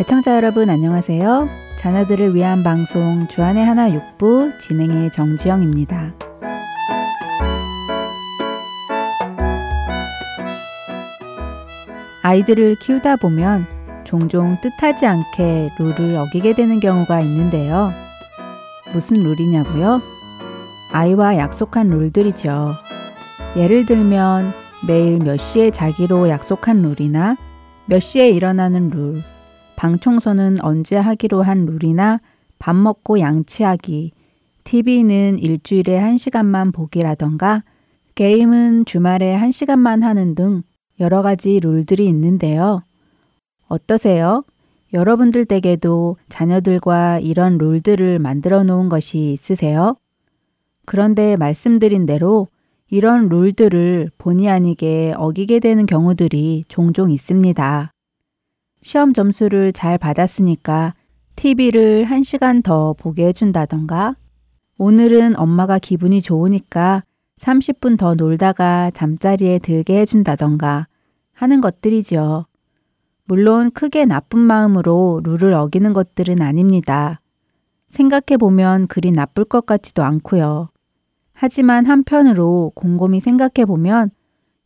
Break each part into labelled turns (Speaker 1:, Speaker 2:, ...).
Speaker 1: 애청자 여러분 안녕하세요. 자녀들을 위한 방송 주안의 하나 육부 진행의 정지영입니다. 아이들을 키우다 보면 종종 뜻하지 않게 룰을 어기게 되는 경우가 있는데요. 무슨 룰이냐고요? 아이와 약속한 룰들이죠. 예를 들면 매일 몇 시에 자기로 약속한 룰이나 몇 시에 일어나는 룰, 방 청소는 언제 하기로 한 룰이나 밥 먹고 양치하기, TV는 일주일에 한시간만 보기라던가 게임은 주말에 한시간만 하는 등 여러 가지 룰들이 있는데요. 어떠세요? 여러분들 댁에도 자녀들과 이런 룰들을 만들어 놓은 것이 있으세요? 그런데 말씀드린 대로 이런 룰들을 본의 아니게 어기게 되는 경우들이 종종 있습니다. 시험 점수를 잘 받았으니까 TV를 1시간 더 보게 해준다던가, 오늘은 엄마가 기분이 좋으니까 30분 더 놀다가 잠자리에 들게 해준다던가 하는 것들이죠. 물론 크게 나쁜 마음으로 룰을 어기는 것들은 아닙니다. 생각해보면 그리 나쁠 것 같지도 않고요. 하지만 한편으로 곰곰이 생각해보면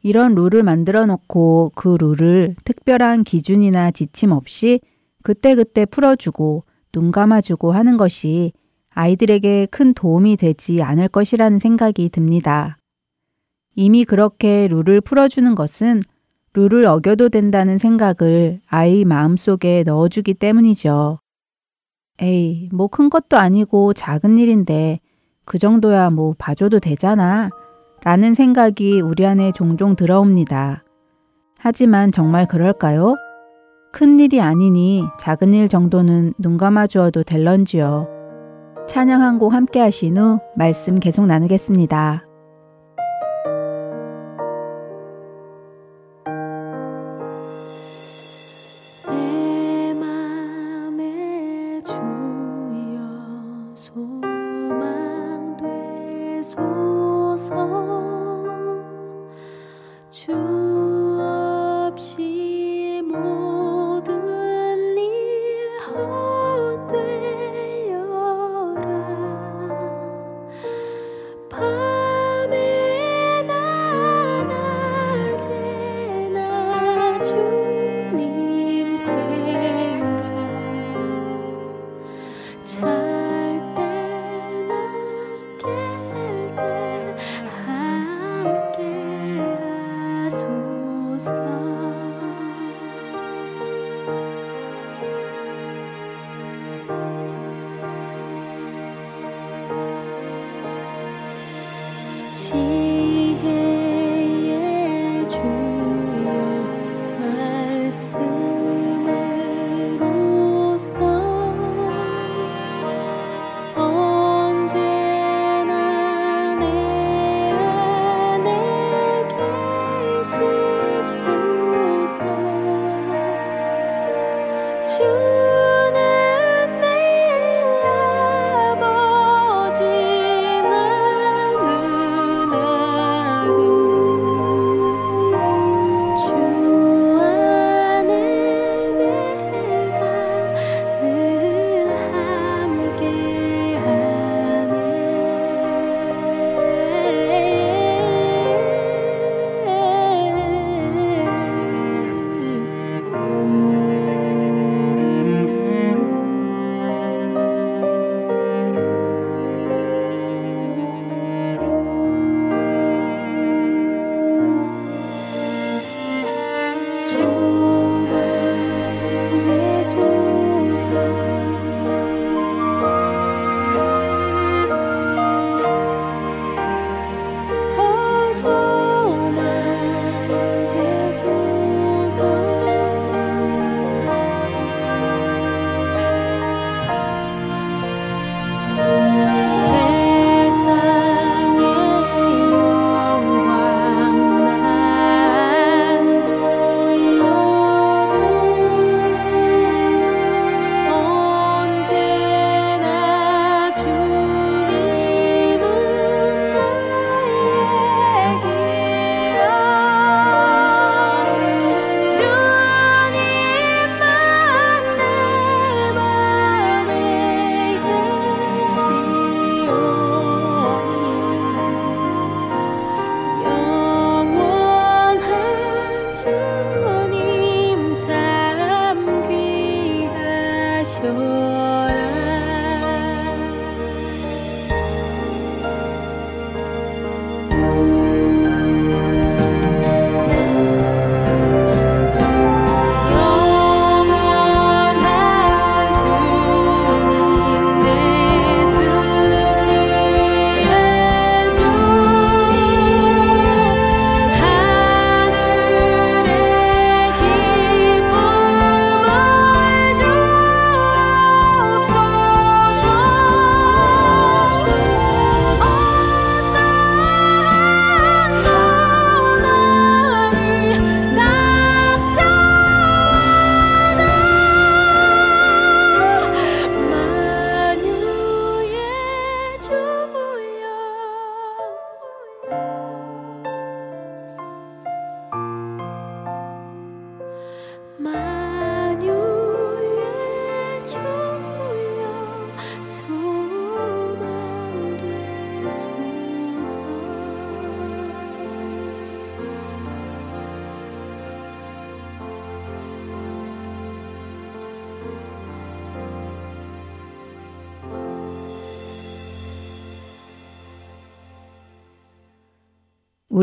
Speaker 1: 이런 룰을 만들어 놓고 그 룰을 특별한 기준이나 지침 없이 그때그때 풀어주고 눈 감아주고 하는 것이 아이들에게 큰 도움이 되지 않을 것이라는 생각이 듭니다. 이미 그렇게 룰을 풀어주는 것은 룰을 어겨도 된다는 생각을 아이 마음속에 넣어주기 때문이죠. 에이, 뭐 큰 것도 아니고 작은 일인데 그 정도야 뭐 봐줘도 되잖아. 라는 생각이 우리 안에 종종 들어옵니다. 하지만 정말 그럴까요? 큰 일이 아니니 작은 일 정도는 눈 감아 주어도 될런지요. 찬양 한 곡 함께 하신 후 말씀 계속 나누겠습니다.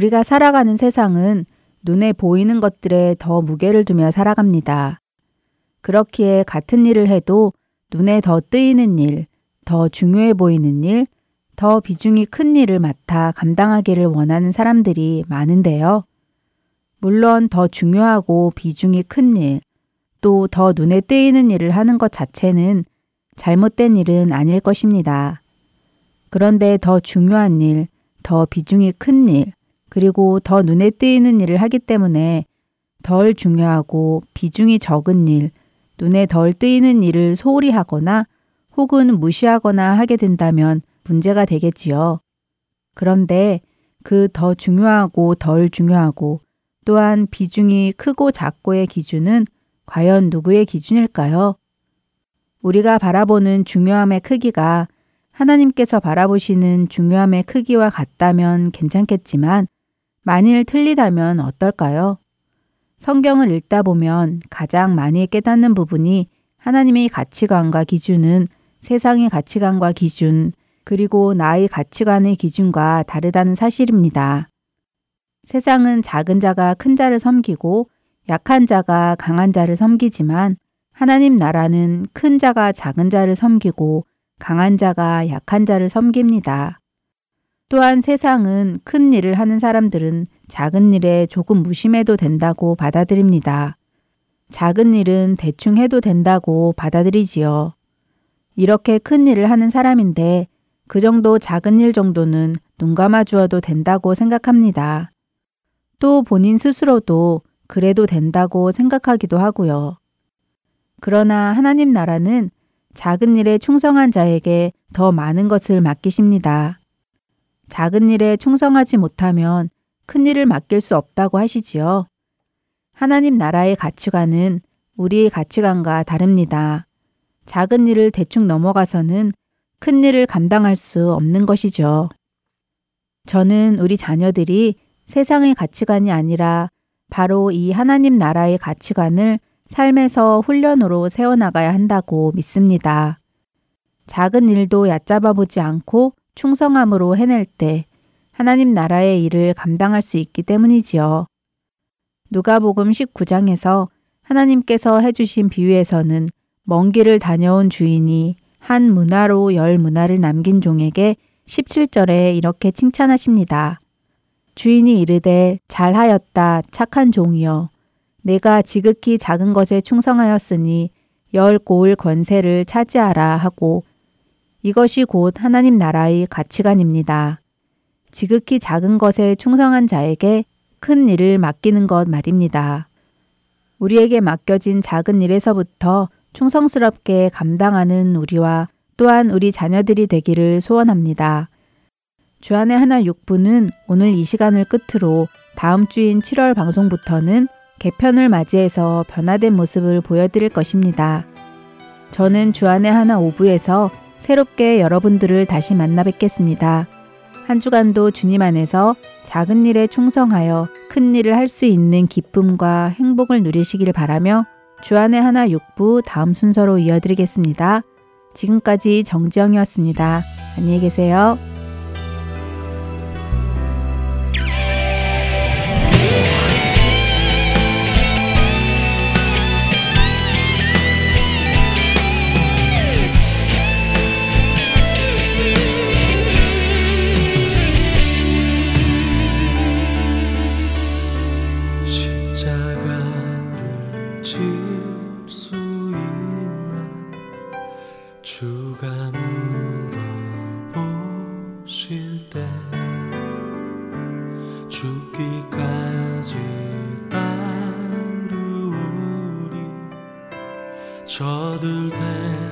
Speaker 1: 우리가 살아가는 세상은 눈에 보이는 것들에 더 무게를 두며 살아갑니다. 그렇기에 같은 일을 해도 눈에 더 뜨이는 일, 더 중요해 보이는 일, 더 비중이 큰 일을 맡아 감당하기를 원하는 사람들이 많은데요. 물론 더 중요하고 비중이 큰 일, 또 더 눈에 띄는 일을 하는 것 자체는 잘못된 일은 아닐 것입니다. 그런데 더 중요한 일, 더 비중이 큰 일, 그리고 더 눈에 띄는 일을 하기 때문에 덜 중요하고 비중이 적은 일, 눈에 덜 띄는 일을 소홀히 하거나 혹은 무시하거나 하게 된다면 문제가 되겠지요. 그런데 그 더 중요하고 덜 중요하고 또한 비중이 크고 작고의 기준은 과연 누구의 기준일까요? 우리가 바라보는 중요함의 크기가 하나님께서 바라보시는 중요함의 크기와 같다면 괜찮겠지만 만일 틀리다면 어떨까요? 성경을 읽다 보면 가장 많이 깨닫는 부분이 하나님의 가치관과 기준은 세상의 가치관과 기준, 그리고 나의 가치관의 기준과 다르다는 사실입니다. 세상은 작은 자가 큰 자를 섬기고 약한 자가 강한 자를 섬기지만 하나님 나라는 큰 자가 작은 자를 섬기고 강한 자가 약한 자를 섬깁니다. 또한 세상은 큰 일을 하는 사람들은 작은 일에 조금 무심해도 된다고 받아들입니다. 작은 일은 대충 해도 된다고 받아들이지요. 이렇게 큰 일을 하는 사람인데 그 정도 작은 일 정도는 눈 감아 주어도 된다고 생각합니다. 또 본인 스스로도 그래도 된다고 생각하기도 하고요. 그러나 하나님 나라는 작은 일에 충성한 자에게 더 많은 것을 맡기십니다. 작은 일에 충성하지 못하면 큰 일을 맡길 수 없다고 하시지요. 하나님 나라의 가치관은 우리의 가치관과 다릅니다. 작은 일을 대충 넘어가서는 큰 일을 감당할 수 없는 것이죠. 저는 우리 자녀들이 세상의 가치관이 아니라 바로 이 하나님 나라의 가치관을 삶에서 훈련으로 세워나가야 한다고 믿습니다. 작은 일도 얕잡아 보지 않고 충성함으로 해낼 때 하나님 나라의 일을 감당할 수 있기 때문이지요. 누가복음 19장에서 하나님께서 해주신 비유에서는 먼 길을 다녀온 주인이 한 문화로 열 문화를 남긴 종에게 17절에 이렇게 칭찬하십니다. 주인이 이르되 잘하였다 착한 종이여 내가 지극히 작은 것에 충성하였으니 열 고을 권세를 차지하라 하고 이것이 곧 하나님 나라의 가치관입니다. 지극히 작은 것에 충성한 자에게 큰 일을 맡기는 것 말입니다. 우리에게 맡겨진 작은 일에서부터 충성스럽게 감당하는 우리와 또한 우리 자녀들이 되기를 소원합니다. 주안의 하나 6부는 오늘 이 시간을 끝으로 다음 주인 7월 방송부터는 개편을 맞이해서 변화된 모습을 보여드릴 것입니다. 저는 주안의 하나 5부에서 새롭게 여러분들을 다시 만나 뵙겠습니다. 한 주간도 주님 안에서 작은 일에 충성하여 큰 일을 할 수 있는 기쁨과 행복을 누리시길 바라며 주안의 하나 6부 다음 순서로 이어드리겠습니다. 지금까지 정지영이었습니다. 안녕히 계세요.
Speaker 2: 저들 대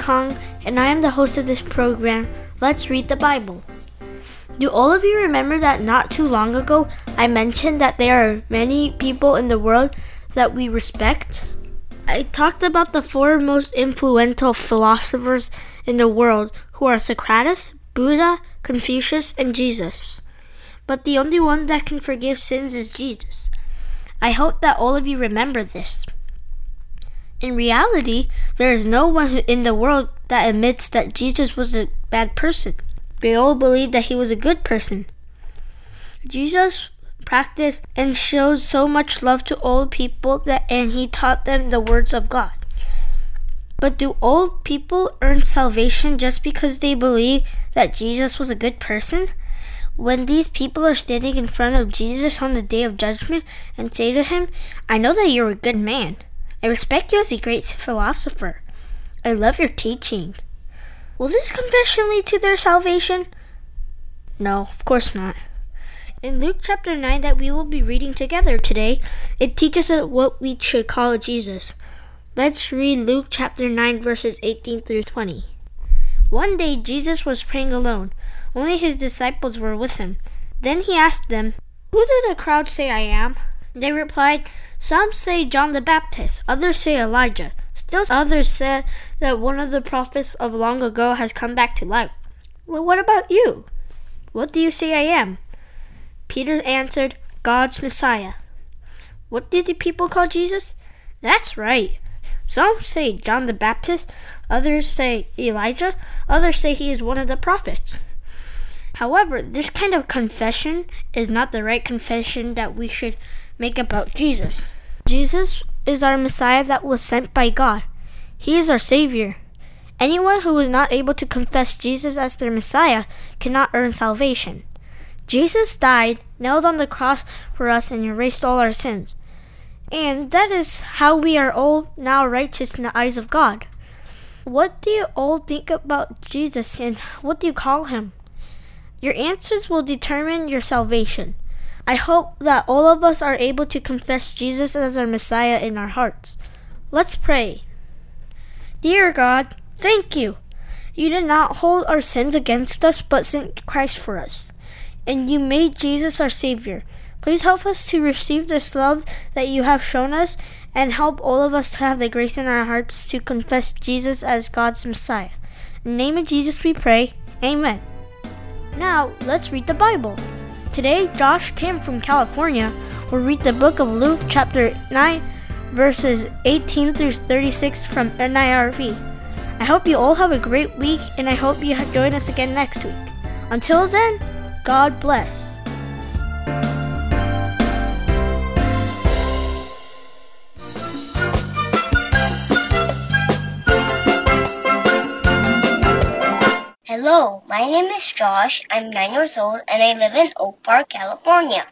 Speaker 2: Kong, and I am the host of this program, Let's Read the Bible. Do all of you remember that not too long ago I mentioned that there are many people in the world that we respect? I talked about the four most influential philosophers in the world who are Socrates, Buddha, Confucius, and Jesus. But the only one that can forgive sins is Jesus. I hope that all of you remember this. In reality, there is no one in the world that admits that Jesus was a bad person. They all believe that he was a good person. Jesus practiced and showed so much love to old people that and he taught them the words of God. But do old people earn salvation just because they believe that Jesus was a good person? When these people are standing in front of Jesus on the day of judgment and say to him, I know that you're a good man. I respect you as a great philosopher. I love your teaching. Will this confession lead to their salvation? No, of course not. In Luke chapter 9, that we will be reading together today, it teaches us what we should call Jesus. Let's read Luke chapter 9, verses 18 through 20. One day Jesus was praying alone. Only his disciples were with him. Then he asked them, Who do the crowd say I am? They replied, Some say John the Baptist, others say Elijah, still others said that one of the prophets of long ago has come back to life. Well, what about you? What do you say I am? Peter answered, God's Messiah. What did the people call Jesus? That's right. Some say John the Baptist, others say Elijah, others say he is one of the prophets. However, this kind of confession is not the right confession that we should make about Jesus. Jesus is our Messiah that was sent by God. He is our Savior. Anyone who is not able to confess Jesus as their Messiah cannot earn salvation. Jesus died, nailed on the cross for us, and erased all our sins. And that is how we are all now righteous in the eyes of God. What do you all think about Jesus and what do you call him? Your answers will determine your salvation. I hope that all of us are able to confess Jesus as our Messiah in our hearts. Let's pray. Dear God, thank you. You did not hold our sins against us, but sent Christ for us. And you made Jesus our Savior. Please help us to receive this love that you have shown us and help all of us to have the grace in our hearts to confess Jesus as God's Messiah. In the name of Jesus we pray. Amen. Now, let's read the Bible. Today, Josh Kim from California will read the book of Luke, chapter 9, verses 18 through 36 from NIRV. I hope you all have a great week, and I hope you join us again next week. Until then, God bless.
Speaker 3: Hello, my name is Josh. I'm 9 years old and I live in Oak Park, California.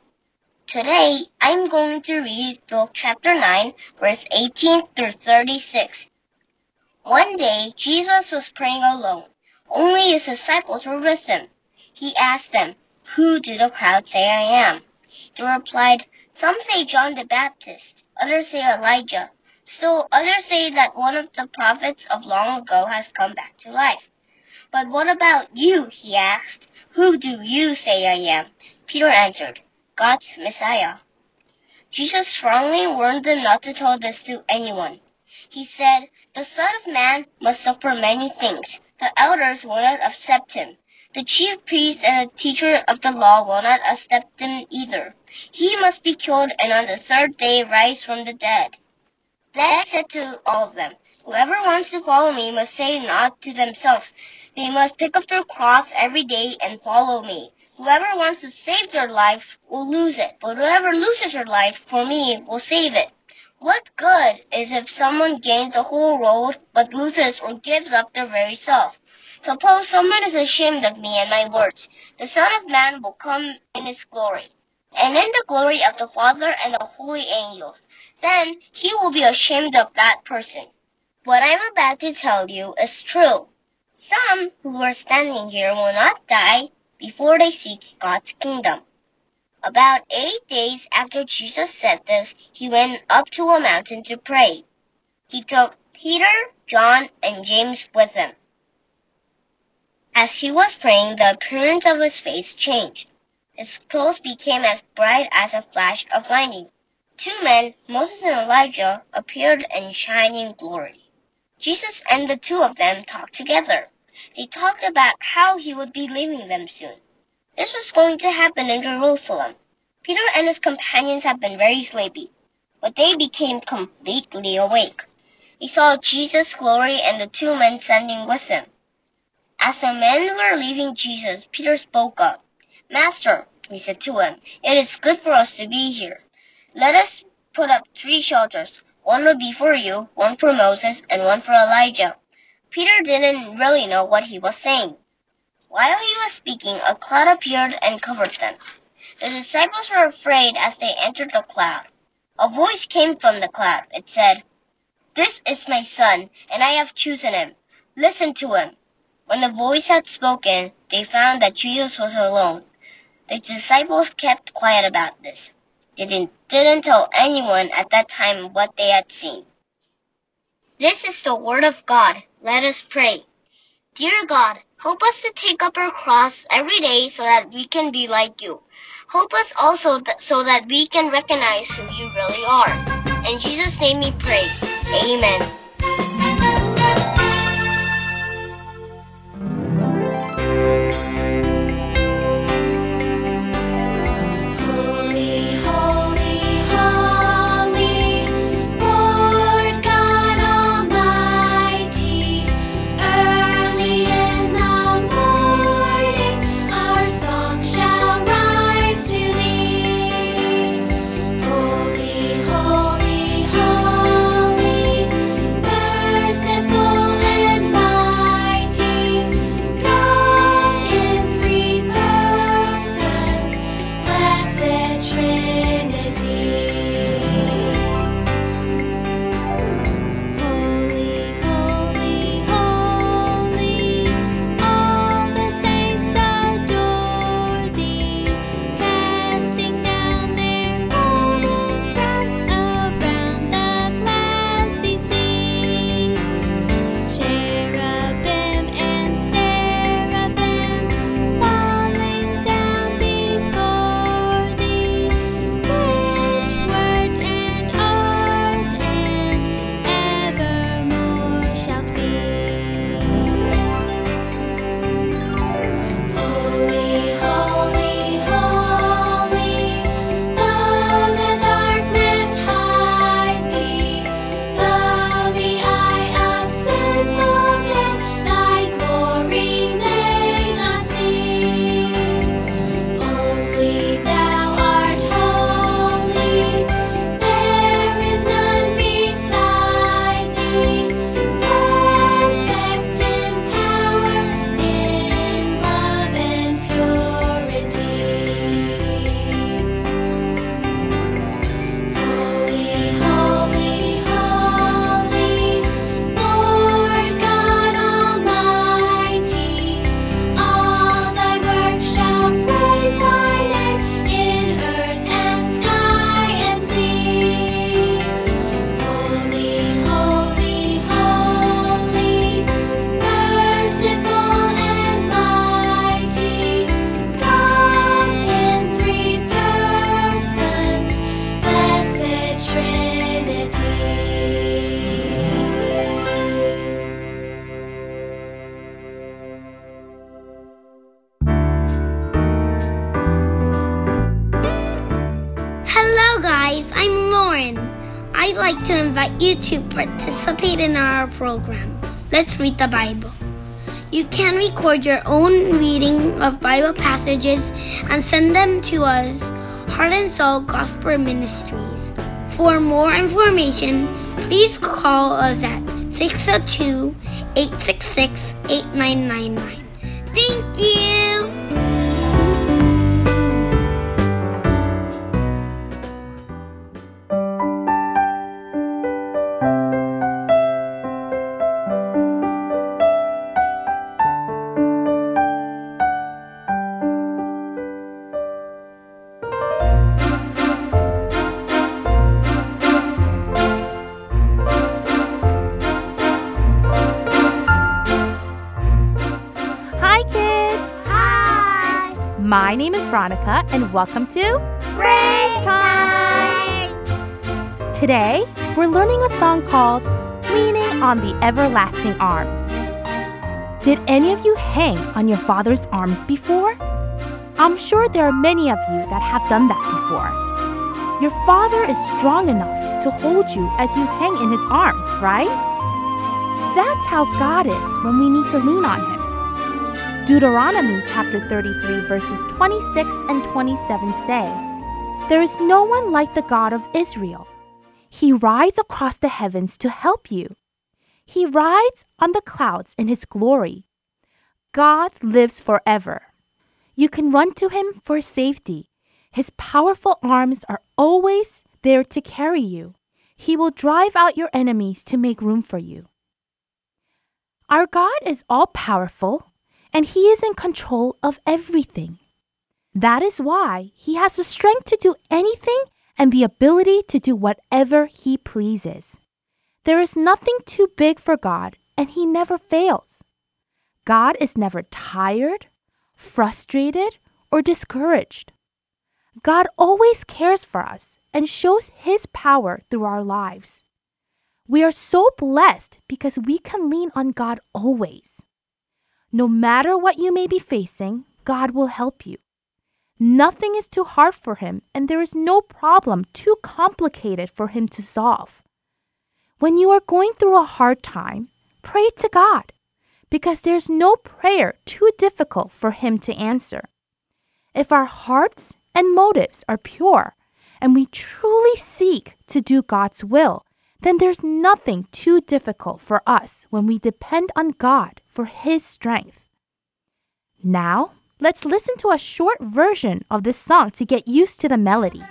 Speaker 3: Today, I'm going to read Luke chapter 9, verse 18 through 36. One day, Jesus was praying alone. Only his disciples were with him. He asked them, Who do the crowd say I am? They replied, Some say John the Baptist, others say Elijah, still others say that one of the prophets of long ago has come back to life. But what about you? he asked. Who do you say I am? Peter answered, God's Messiah. Jesus strongly warned them not to tell this to anyone. He said, The Son of Man must suffer many things. The elders will not accept him. The chief priest and the teacher of the law will not accept him either. He must be killed and on the third day rise from the dead. Then he said to all of them, Whoever wants to follow me must say not to themselves, they must pick up their cross every day and follow me. Whoever wants to save their life will lose it, but whoever loses their life for me will save it. What good is if someone gains the whole world but loses or gives up their very self? Suppose someone is ashamed of me and my words. The Son of Man will come in his glory, and in the glory of the Father and the holy angels. Then he will be ashamed of that person. What I'm about to tell you is true. Some who are standing here will not die before they seek God's kingdom. About eight days after Jesus said this, he went up to a mountain to pray.
Speaker 4: He took Peter, John, and James with him. As he was praying, the appearance of his face changed. His clothes became as bright as a flash of lightning. Two men, Moses and Elijah, appeared in shining glory. Jesus and the two of them talked together. They talked about how he would be leaving them soon. This was going to happen in Jerusalem. Peter and his companions had been very sleepy, but they became completely awake. They saw Jesus' glory and the two men standing with him. As the men were leaving Jesus, Peter spoke up. Master, he said to him, it is good for us to be here. Let us put up three shelters. One will be for you, one for Moses, and one for Elijah. Peter didn't really know what he was saying. While he was speaking, a cloud appeared and covered them. The disciples were afraid as they entered the cloud. A voice came from the cloud. It said, This is my son, and I have chosen him. Listen to him. When the voice had spoken, they found that Jesus was alone. The disciples kept quiet about this. They didn't, tell anyone at that time what they had seen. This is the Word of God. Let us pray. Dear God, help us to take up our cross every day so that we can be like you. Help us also th- so that we can recognize who you really are. In Jesus' name we pray. Amen.
Speaker 5: Program. Let's read the Bible. You can record your own reading of Bible passages and send them to us, Heart and Soul Gospel Ministries. For more information, please call us at 602 866 8999. Thank you!
Speaker 6: Veronica, and welcome to Praise Time! Today, we're learning a song called Leaning on the Everlasting Arms. Did any of you hang on your father's arms before? I'm sure there are many of you that have done that before. Your father is strong enough to hold you as you hang in his arms, right? That's how God is when we need to lean on him. Deuteronomy chapter 33 verses 26 and 27 say, There is no one like the God of Israel. He rides across the heavens to help you. He rides on the clouds in his glory. God lives forever. You can run to him for safety. His powerful arms are always there to carry you. He will drive out your enemies to make room for you. Our God is all powerful and He is in control of everything. That is why He has the strength to do anything and the ability to do whatever He pleases. There is nothing too big for God, and He never fails. God is never tired, frustrated, or discouraged. God always cares for us and shows His power through our lives. We are so blessed because we can lean on God always. No matter what you may be facing, God will help you. Nothing is too hard for Him, and there is no problem too complicated for Him to solve. When you are going through a hard time, pray to God because there's no prayer too difficult for Him to answer. If our hearts and motives are pure and we truly seek to do God's will, then there's nothing too difficult for us when we depend on God for His strength. Now, let's listen to a short version of this song to get used to the melody.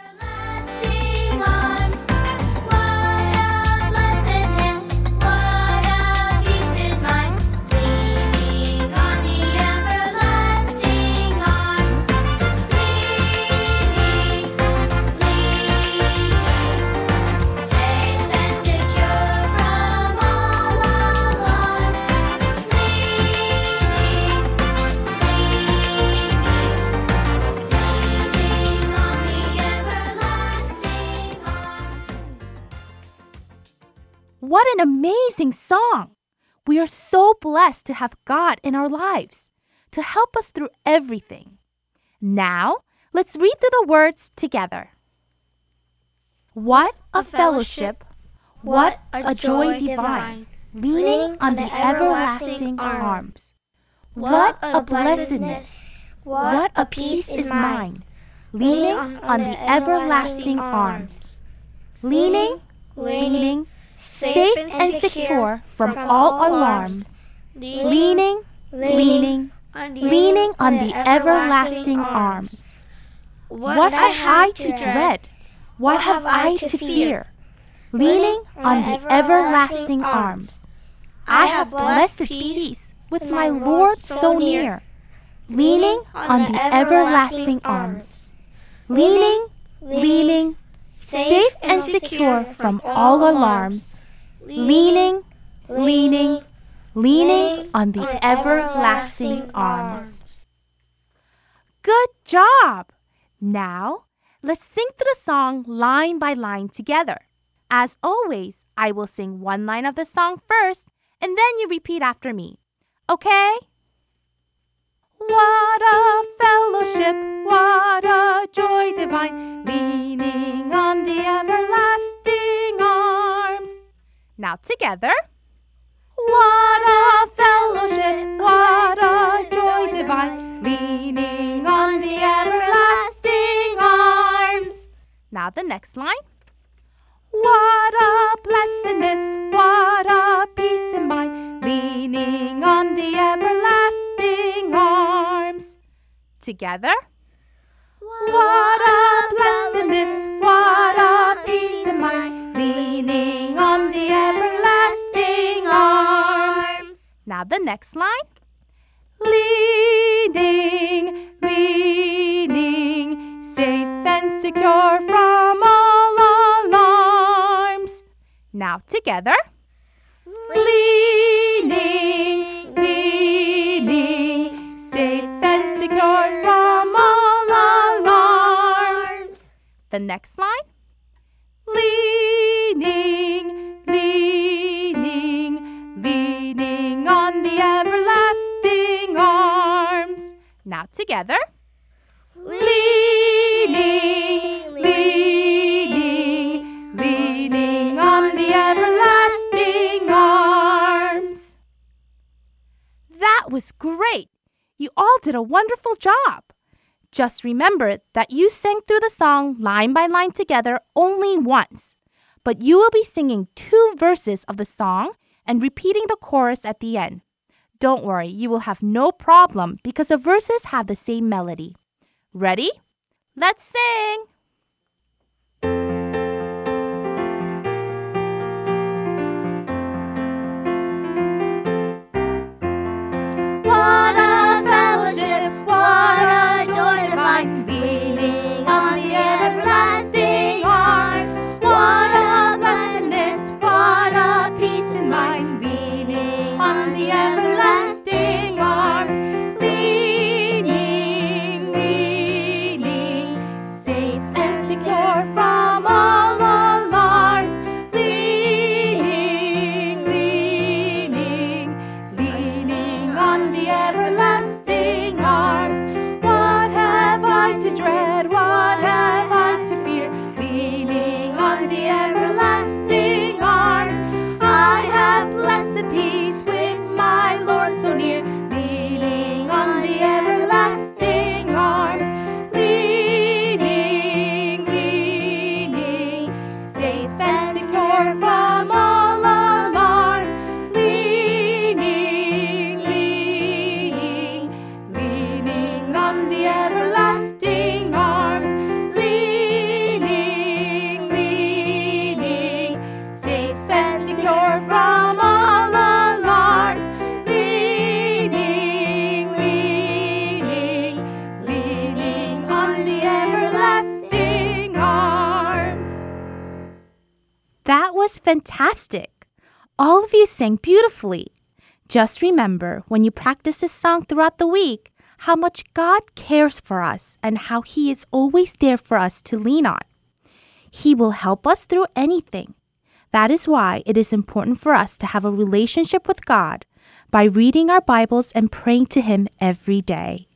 Speaker 4: What
Speaker 6: an amazing song! We are so blessed to have God in our lives to help us through everything. Now, let's read through the words together. What a fellowship! What a joy divine! Leaning on the everlasting arms. What a blessedness! What a peace is mine! Leaning on the everlasting arms. Leaning, leaning, safe and secure from all alarms. Leaning, leaning, leaning on the everlasting arms. What have I to dread? What have I to fear? Leaning on the everlasting arms. I have blessed peace with my Lord so near. Leaning on the everlasting arms. Leaning, leaning, safe and secure from all alarms. Leaning, leaning, leaning on the everlasting arms. Good job! Now, let's sing through the song line by line together. As always, I will sing one line of the song first, and then you repeat after me. Okay? What a fellowship, what a joy divine, leaning on the everlasting. Now together. What a fellowship, what a joy divine, leaning on the everlasting arms. Now the next line. What a blessedness, what a peace in mind, leaning on the everlasting arms. Together. What a blessedness, what a peace in mind, leaning on the everlasting arms. Now the next line. Leaning, leaning, safe and secure from all alarms. Now together. Leaning, the next line. Leaning, leaning, leaning on the everlasting arms. Now together. Leaning, leaning, leaning on the everlasting arms. That was great. You all did a wonderful job. Just remember that you sang through the song line by line together only once, but you will be singing two verses of the song and repeating the chorus at the end. Don't worry, you will have no problem because the verses have the same melody. Ready? Let's sing! Sang beautifully. Just remember when you practice this song throughout the week how much God cares for us and how He is always there for us to lean on. He will help us through anything. That is why it is important for us to have a relationship with God by reading our Bibles and praying to Him every day.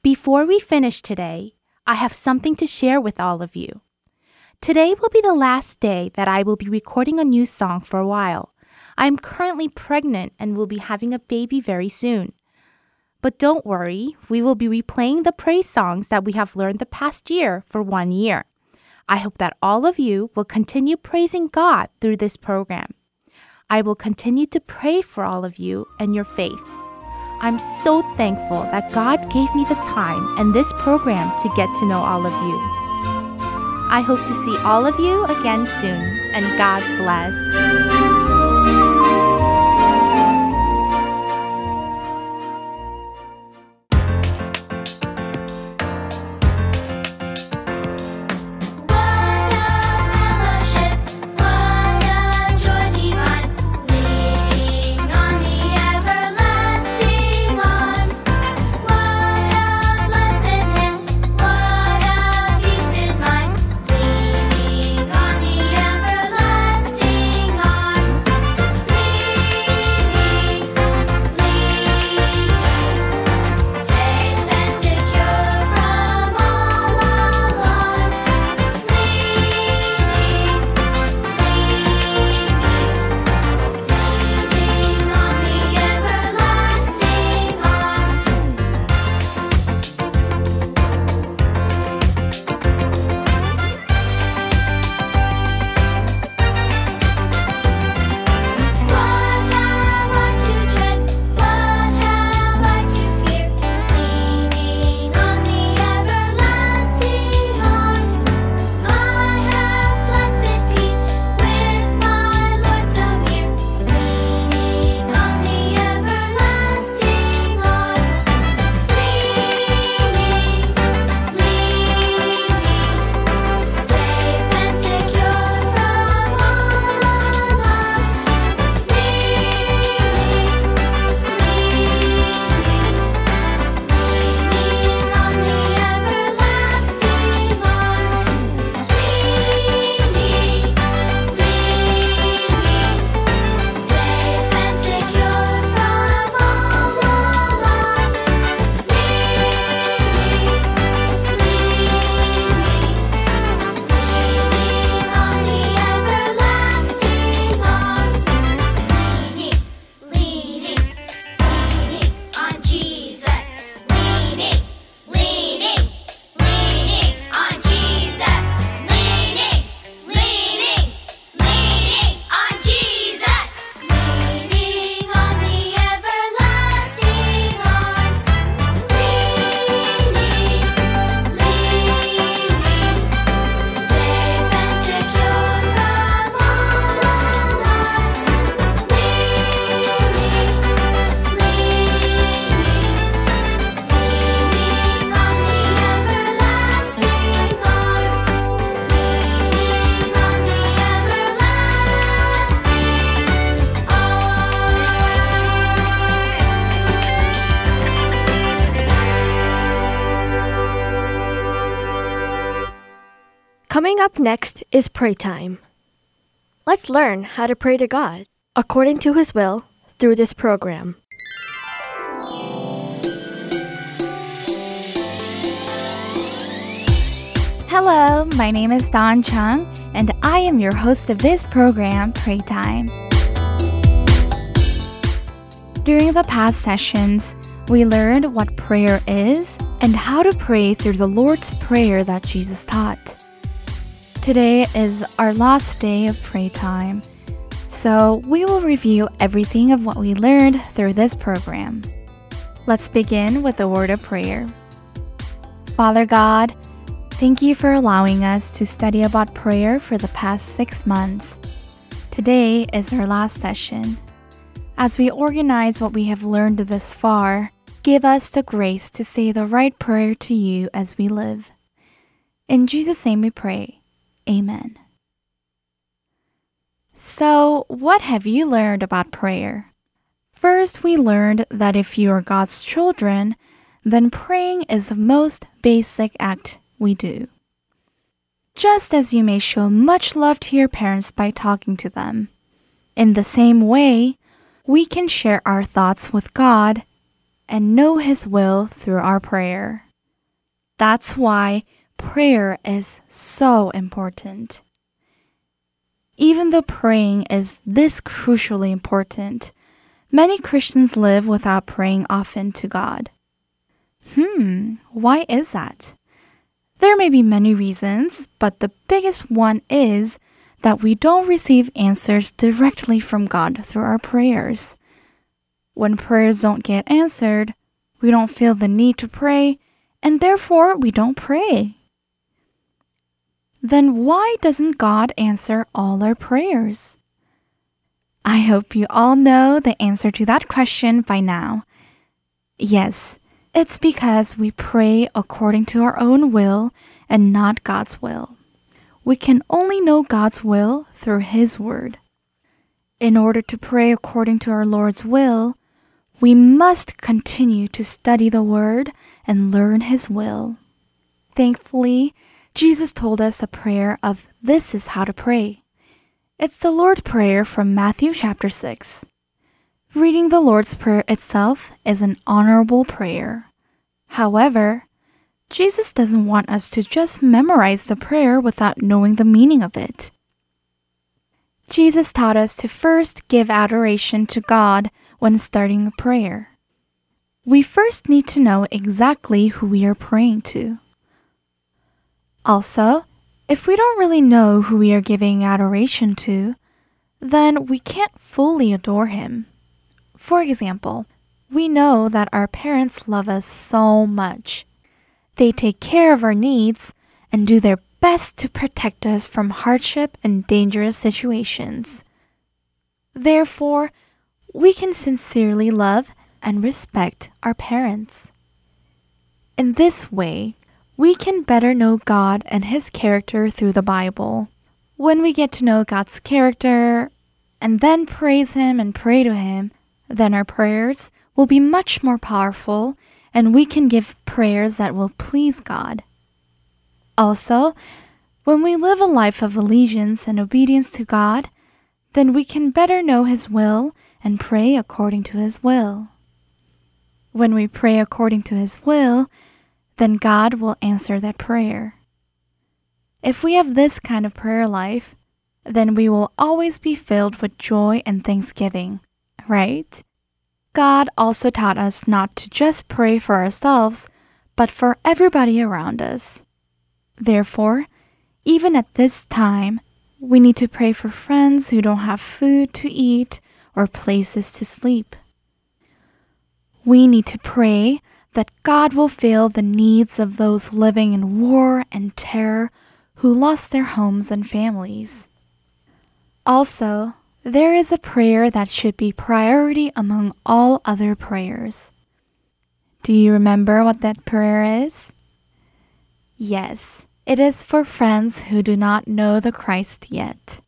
Speaker 6: Before we finish today, I have something to share with all of you. Today will be the last day that I will be recording a new song for a while. I am currently pregnant and will be having a baby very soon. But don't worry, we will be replaying the praise songs that we have learned the past year for one year. I hope that all of you will continue praising God through this program. I will continue to pray for all of you and your faith. I'm so thankful that God gave me the time and this program to get to know all of you. I hope to see all of you again soon, and God bless.
Speaker 7: Next is pray time. Let's learn how to pray to God according to His will through this program.
Speaker 8: Hello, my name is Don Chung, and I am your host of this program, Pray Time. During the past sessions, we learned what prayer is and how to pray through the Lord's Prayer that Jesus taught. Today is our last day of pray time, so we will review everything of what we learned through this program. Let's begin with a word of prayer. Father God, thank you for allowing us to study about prayer for the past six months. Today is our last session. As we organize what we have learned thus far, give us the grace to say the right prayer to you as we live. In Jesus' name we pray. Amen. So, what have you learned about prayer? First, we learned that if you are God's children, then praying is the most basic act we do. Just as you may show much love to your parents by talking to them, in the same way, we can share our thoughts with God and know His will through our prayer. That's why prayer is so important. Even though praying is this crucially important, many Christians live without praying often to God. Hmm, why is that? There may be many reasons, but the biggest one is that we don't receive answers directly from God through our prayers. When prayers don't get answered, we don't feel the need to pray, and therefore we don't pray. Then why doesn't God answer all our prayers? I hope you all know the answer to that question by now. Yes, it's because we pray according to our own will and not God's will. We can only know God's will through His Word. In order to pray according to our Lord's will, we must continue to study the Word and learn His will. Thankfully, Jesus told us a prayer of this is how to pray. It's the Lord's Prayer from Matthew chapter 6. Reading the Lord's Prayer itself is an honorable prayer. However, Jesus doesn't want us to just memorize the prayer without knowing the meaning of it. Jesus taught us to first give adoration to God when starting a prayer. We first need to know exactly who we are praying to. Also, if we don't really know who we are giving adoration to, then we can't fully adore Him. For example, we know that our parents love us so much. They take care of our needs and do their best to protect us from hardship and dangerous situations. Therefore, we can sincerely love and respect our parents. In this way, we can better know God and His character through the Bible. When we get to know God's character and then praise Him and pray to Him, then our prayers will be much more powerful and we can give prayers that will please God. Also, when we live a life of allegiance and obedience to God, then we can better know His will and pray according to His will. When we pray according to His will, then God will answer that prayer. If we have this kind of prayer life, then we will always be filled with joy and thanksgiving, right? God also taught us not to just pray for ourselves, but for everybody around us. Therefore, even at this time, we need to pray for friends who don't have food to eat or places to sleep. We need to pray that God will fill the needs of those living in war and terror who lost their homes and families. Also, there is a prayer that should be priority among all other prayers. Do you remember what that prayer is? Yes, it is for friends who do not know the Christ yet.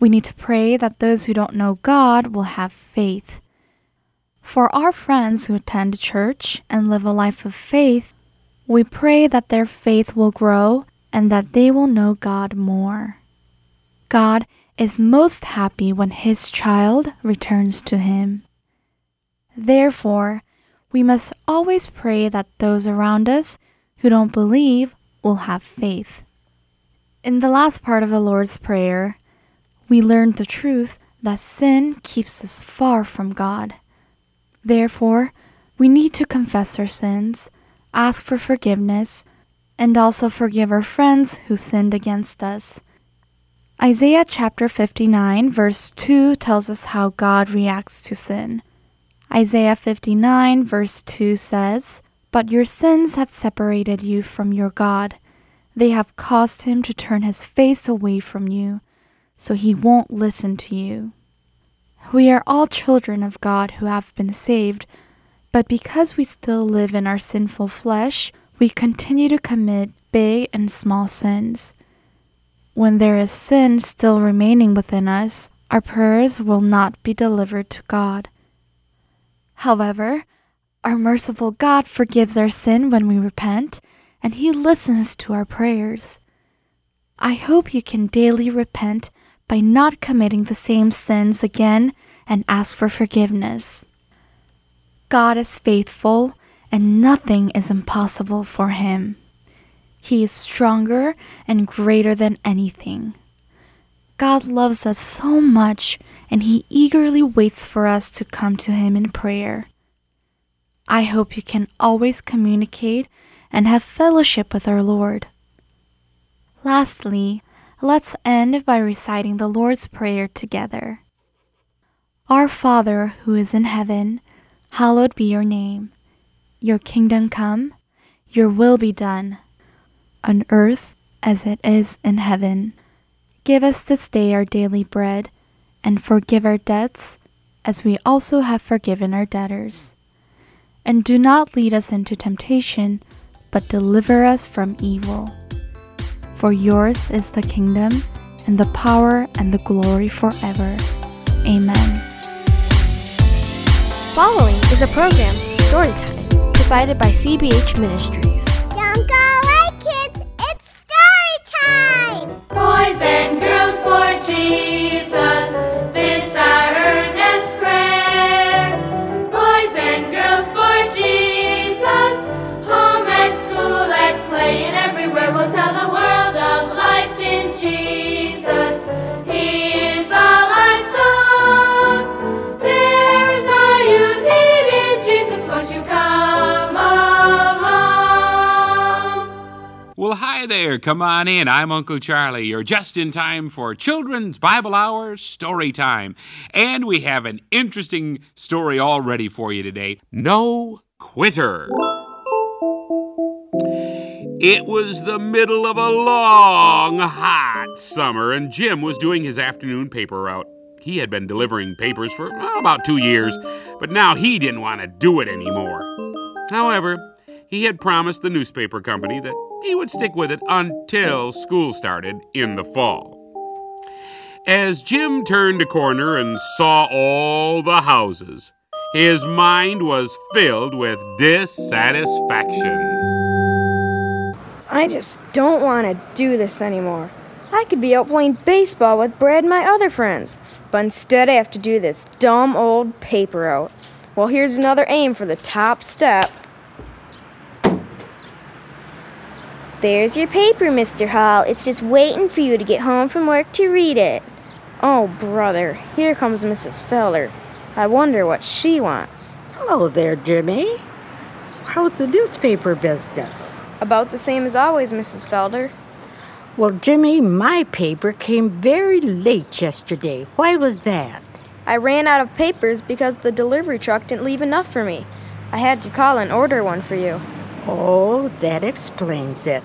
Speaker 8: We need to pray that those who don't know God will have faith. For our friends who attend church and live a life of faith, we pray that their faith will grow and that they will know God more. God is most happy when his child returns to him. Therefore, we must always pray that those around us who don't believe will have faith. In the last part of the Lord's Prayer, we learned the truth that sin keeps us far from God. Therefore, we need to confess our sins, ask for forgiveness, and also forgive our friends who sinned against us. Isaiah chapter 59, verse 2 tells us how God reacts to sin. Isaiah 59, verse 2 says, But your sins have separated you from your God. They have caused him to turn his face away from you, so he won't listen to you. We are all children of God who have been saved, but because we still live in our sinful flesh, we continue to commit big and small sins. When there is sin still remaining within us, our prayers will not be delivered to God. However, our merciful God forgives our sin when we repent, and He listens to our prayers. I hope you can daily repent by not committing the same sins again and ask for forgiveness. God is faithful, and nothing is impossible for Him. He is stronger and greater than anything. God loves us so much, and He eagerly waits for us to come to Him in prayer. I hope you can always communicate and have fellowship with our Lord. Lastly, let's end by reciting the Lord's Prayer together. Our Father who is in heaven, hallowed be your name. Your kingdom come, your will be done, on earth as it is in heaven. Give us this day our daily bread, and forgive our debts as we also have forgiven our debtors. And do not lead us into temptation, but deliver us from evil. For yours is the kingdom, and the power, and the glory forever. Amen.
Speaker 7: Following is a program, Storytime, provided by CBH Ministries.
Speaker 5: Don't go away, kids. It's story time.
Speaker 4: Boys and girls for Jesus, Well,
Speaker 9: hi there. Come on in. I'm Uncle Charlie. You're just in time for Children's Bible Hour Story Time. And we have an interesting story all ready for you today No Quitter. It was the middle of a long, hot summer, and Jim was doing his afternoon paper route. He had been delivering papers for about two years, but now he didn't want to do it anymore. However, he had promised the newspaper company that he would stick with it until school started in the fall. As Jim turned a corner and saw all the houses, his mind was filled with dissatisfaction.
Speaker 10: I just don't want to do this anymore. I could be out playing baseball with Brad and my other friends, but instead I have to do this dumb old paper route. Well, here's another aim for the top step. There's your paper, Mr. Hall. It's just waiting for you to get home from work to read it. Oh, brother, here comes Mrs. Felder. I wonder what she wants.
Speaker 11: Hello there, Jimmy. How's the newspaper business?
Speaker 10: About the same as always, Mrs. Felder.
Speaker 11: Well, Jimmy, my paper came very late yesterday. Why was that?
Speaker 10: I ran out of papers because the delivery truck didn't leave enough for me. I had to call and order one for you.
Speaker 11: Oh, that explains it.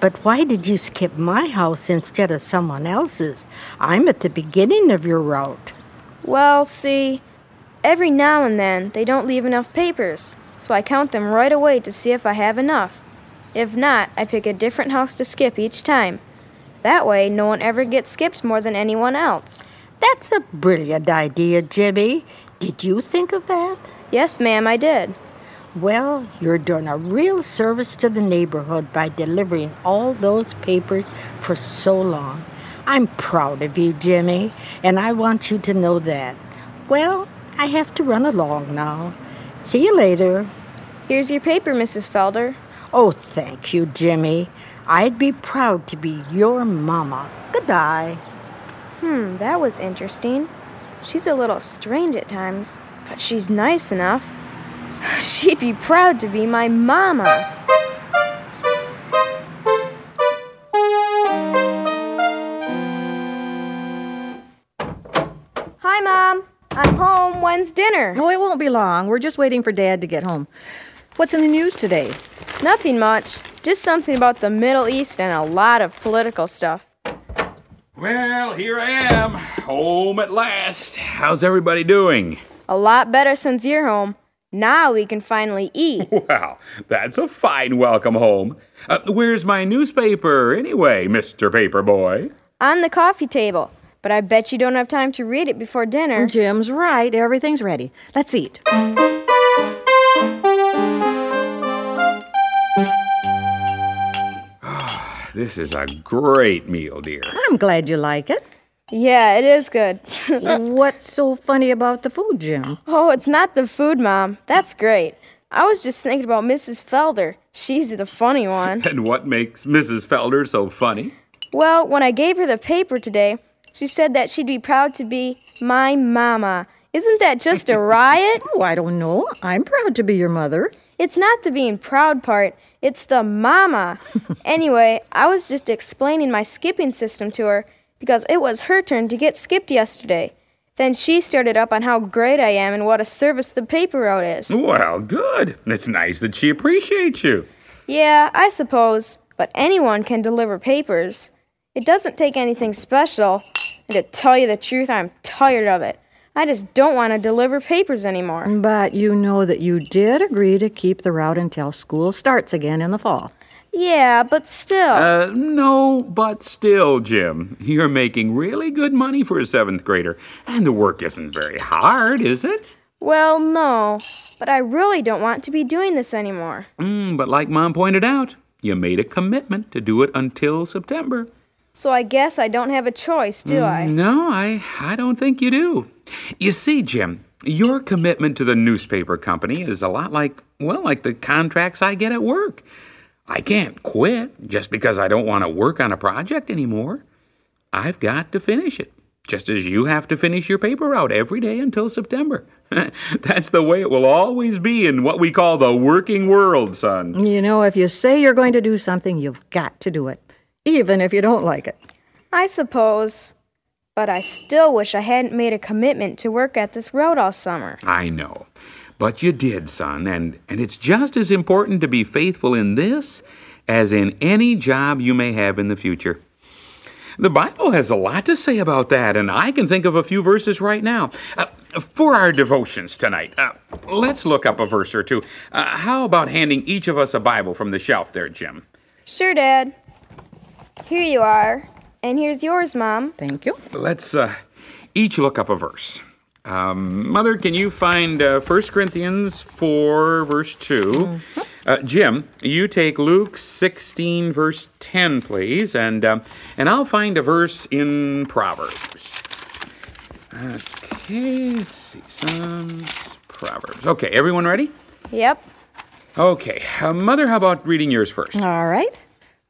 Speaker 11: But why did you skip my house instead of someone else's? I'm at the beginning of your route.
Speaker 10: Well, see, every now and then they don't leave enough papers, so I count them right away to see if I have enough. If not, I pick a different house to skip each time. That way, no one ever gets skipped more than anyone else.
Speaker 11: That's a brilliant idea, Jimmy. Did you think of that?
Speaker 10: Yes, ma'am, I did.
Speaker 11: Well, you're doing a real service to the neighborhood by delivering all those papers for so long. I'm proud of you, Jimmy, and I want you to know that. Well, I have to run along now. See you later.
Speaker 10: Here's your paper, Mrs. Felder.
Speaker 11: Oh, thank you, Jimmy. I'd be proud to be your mama. Goodbye.
Speaker 10: Hmm, that was interesting. She's a little strange at times, but she's nice enough. She'd be proud to be my mama. Hi, Mom. I'm home. When's dinner?
Speaker 12: Oh, it won't be long. We're just waiting for Dad to get home. What's in the news today?
Speaker 10: Nothing much. Just something about the Middle East and a lot of political stuff.
Speaker 9: Well, here I am, home at last. How's everybody doing?
Speaker 10: A lot better since you're home. Now we can finally eat.
Speaker 9: Well, that's a fine welcome home. Uh, where's my newspaper, anyway, Mr. Paperboy?
Speaker 10: On the coffee table. But I bet you don't have time to read it before dinner.
Speaker 12: Jim's right. Everything's ready. Let's eat.
Speaker 9: This is a great meal, dear.
Speaker 12: I'm glad you like it.
Speaker 10: Yeah, it is good.
Speaker 12: What's so funny about the food, Jim?
Speaker 10: oh, it's not the food, Mom. That's great. I was just thinking about Mrs. Felder. She's the funny one.
Speaker 9: And what makes Mrs. Felder so funny?
Speaker 10: Well, when I gave her the paper today, she said that she'd be proud to be my mama. Isn't that just a riot?
Speaker 12: Oh, I don't know. I'm proud to be your mother.
Speaker 10: It's not the being proud part, it's the mama. anyway, I was just explaining my skipping system to her because it was her turn to get skipped yesterday. Then she started up on how great I am and what a service the paper route is.
Speaker 9: Well, good. It's nice that she appreciates you.
Speaker 10: Yeah, I suppose, but anyone can deliver papers. It doesn't take anything special. And to tell you the truth, I'm tired of it. I just don't want to deliver papers anymore.
Speaker 12: But you know that you did agree to keep the route until school starts again in the fall.
Speaker 10: Yeah, but still.
Speaker 9: Uh, no, but still, Jim, you're making really good money for a seventh grader, and the work isn't very hard, is it?
Speaker 10: Well, no, but I really don't want to be doing this anymore.
Speaker 9: Mm, but like Mom pointed out, you made a commitment to do it until September.
Speaker 10: So I guess I don't have a choice, do I?
Speaker 9: No, I, I don't think you do. You see, Jim, your commitment to the newspaper company is a lot like, well, like the contracts I get at work. I can't quit just because I don't want to work on a project anymore. I've got to finish it, just as you have to finish your paper route every day until September. That's the way it will always be in what we call the working world, son.
Speaker 12: You know, if you say you're going to do something, you've got to do it, even if you don't like it.
Speaker 10: I suppose. But I still wish I hadn't made a commitment to work at this road all summer.
Speaker 9: I know. But you did, son, and, and it's just as important to be faithful in this as in any job you may have in the future. The Bible has a lot to say about that, and I can think of a few verses right now. Uh, for our devotions tonight, uh, let's look up a verse or two. Uh, how about handing each of us a Bible from the shelf there, Jim?
Speaker 10: Sure, Dad. Here you are. And here's yours, Mom.
Speaker 12: Thank you.
Speaker 9: Let's uh, each look up a verse. Um, Mother, can you find uh, 1 Corinthians 4, verse 2? Uh, Jim, you take Luke 16, verse 10, please, and, uh, and I'll find a verse in Proverbs. Okay, let's see. Psalms, Proverbs. Okay, everyone ready?
Speaker 10: Yep.
Speaker 9: Okay, uh, Mother, how about reading yours first?
Speaker 12: All right.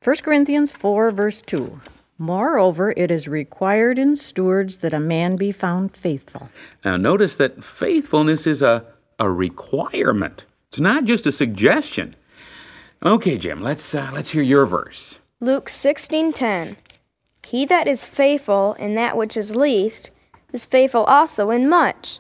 Speaker 12: 1 Corinthians 4, verse 2. Moreover, it is required in stewards that a man be found faithful.
Speaker 9: Now, notice that faithfulness is a, a requirement. It's not just a suggestion. Okay, Jim, let's, uh, let's hear your verse.
Speaker 10: Luke 16:10. He that is faithful in that which is least is faithful also in much.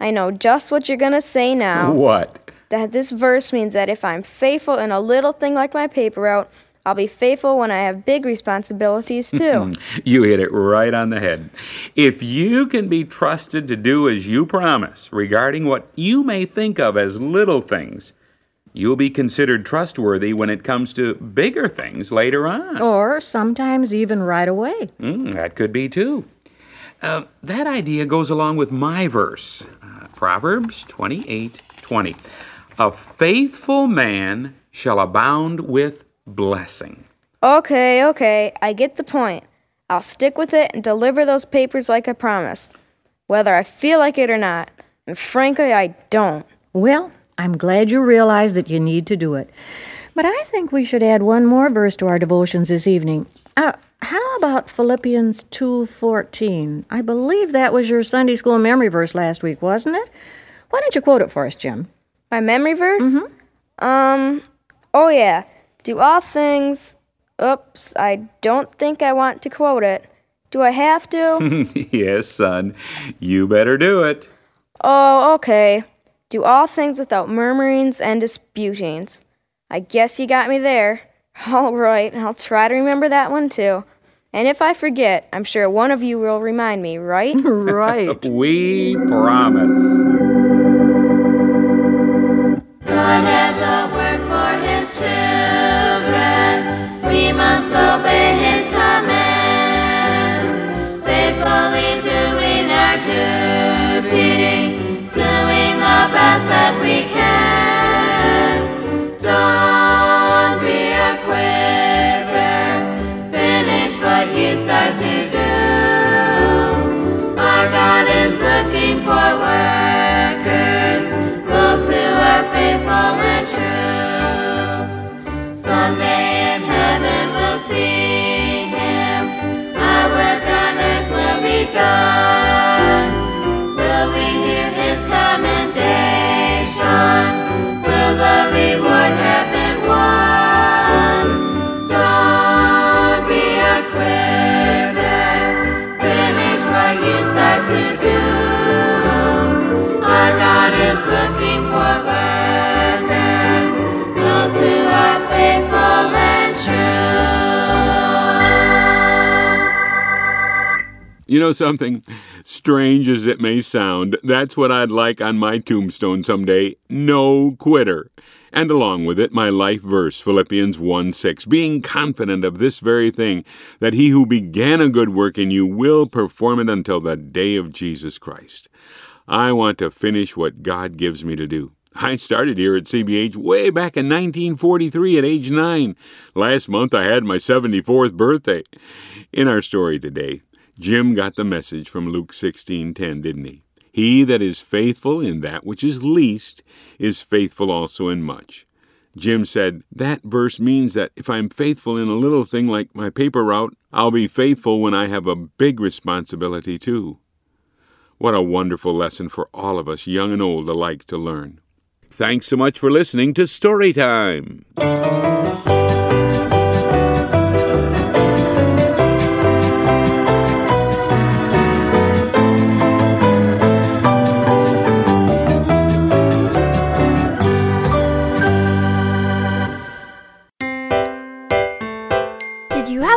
Speaker 10: I know just what you're going to say now.
Speaker 9: What?
Speaker 10: That this verse means that if I'm faithful in a little thing like my paper route, I'll be faithful when I have big responsibilities too.
Speaker 9: You hit it right on the head. If you can be trusted to do as you promise regarding what you may think of as little things, you'll be considered trustworthy when it comes to bigger things later on.
Speaker 12: Or sometimes even right away.
Speaker 9: Mm, that could be too. Uh, that idea goes along with my verse, uh, Proverbs 28 20. A faithful man shall abound with blessing.
Speaker 10: Okay, okay, I get the point. I'll stick with it and deliver those papers like I promised, whether I feel like it or not. And frankly, I don't.
Speaker 12: Well, I'm glad you realize that you need to do it. But I think we should add one more verse to our devotions this evening. Uh, how about Philippians 2:14? I believe that was your Sunday school memory verse last week, wasn't it? Why don't you quote it for us, Jim?
Speaker 10: My memory verse? Um, oh yeah. Do all things. Oops, I don't think I want to quote it. Do I have to?
Speaker 9: yes, son. You better do it.
Speaker 10: oh, okay. Do all things without murmurings and disputings. I guess you got me there. All right, I'll try to remember that one too. And if I forget, I'm sure one of you will remind me, right?
Speaker 12: right.
Speaker 9: We promise.
Speaker 4: Doing the best that we can. Don't be a quitter. Finish what you start to do. Our God is looking for workers, those who are faithful and true. Someday in heaven we'll see Him. Our work on earth will be done. You
Speaker 9: know something? Strange as it may sound, that's what I'd like on my tombstone someday. No quitter. And along with it, my life verse, Philippians 1 6, being confident of this very thing, that he who began a good work in you will perform it until the day of Jesus Christ. I want to finish what God gives me to do. I started here at CBH way back in 1943 at age 9. Last month I had my 74th birthday. In our story today, Jim got the message from Luke 16:10, didn't he? He that is faithful in that which is least is faithful also in much. Jim said, That verse means that if I'm faithful in a little thing like my paper route, I'll be faithful when I have a big responsibility too. What a wonderful lesson for all of us, young and old alike, to learn. Thanks so much for listening to Storytime.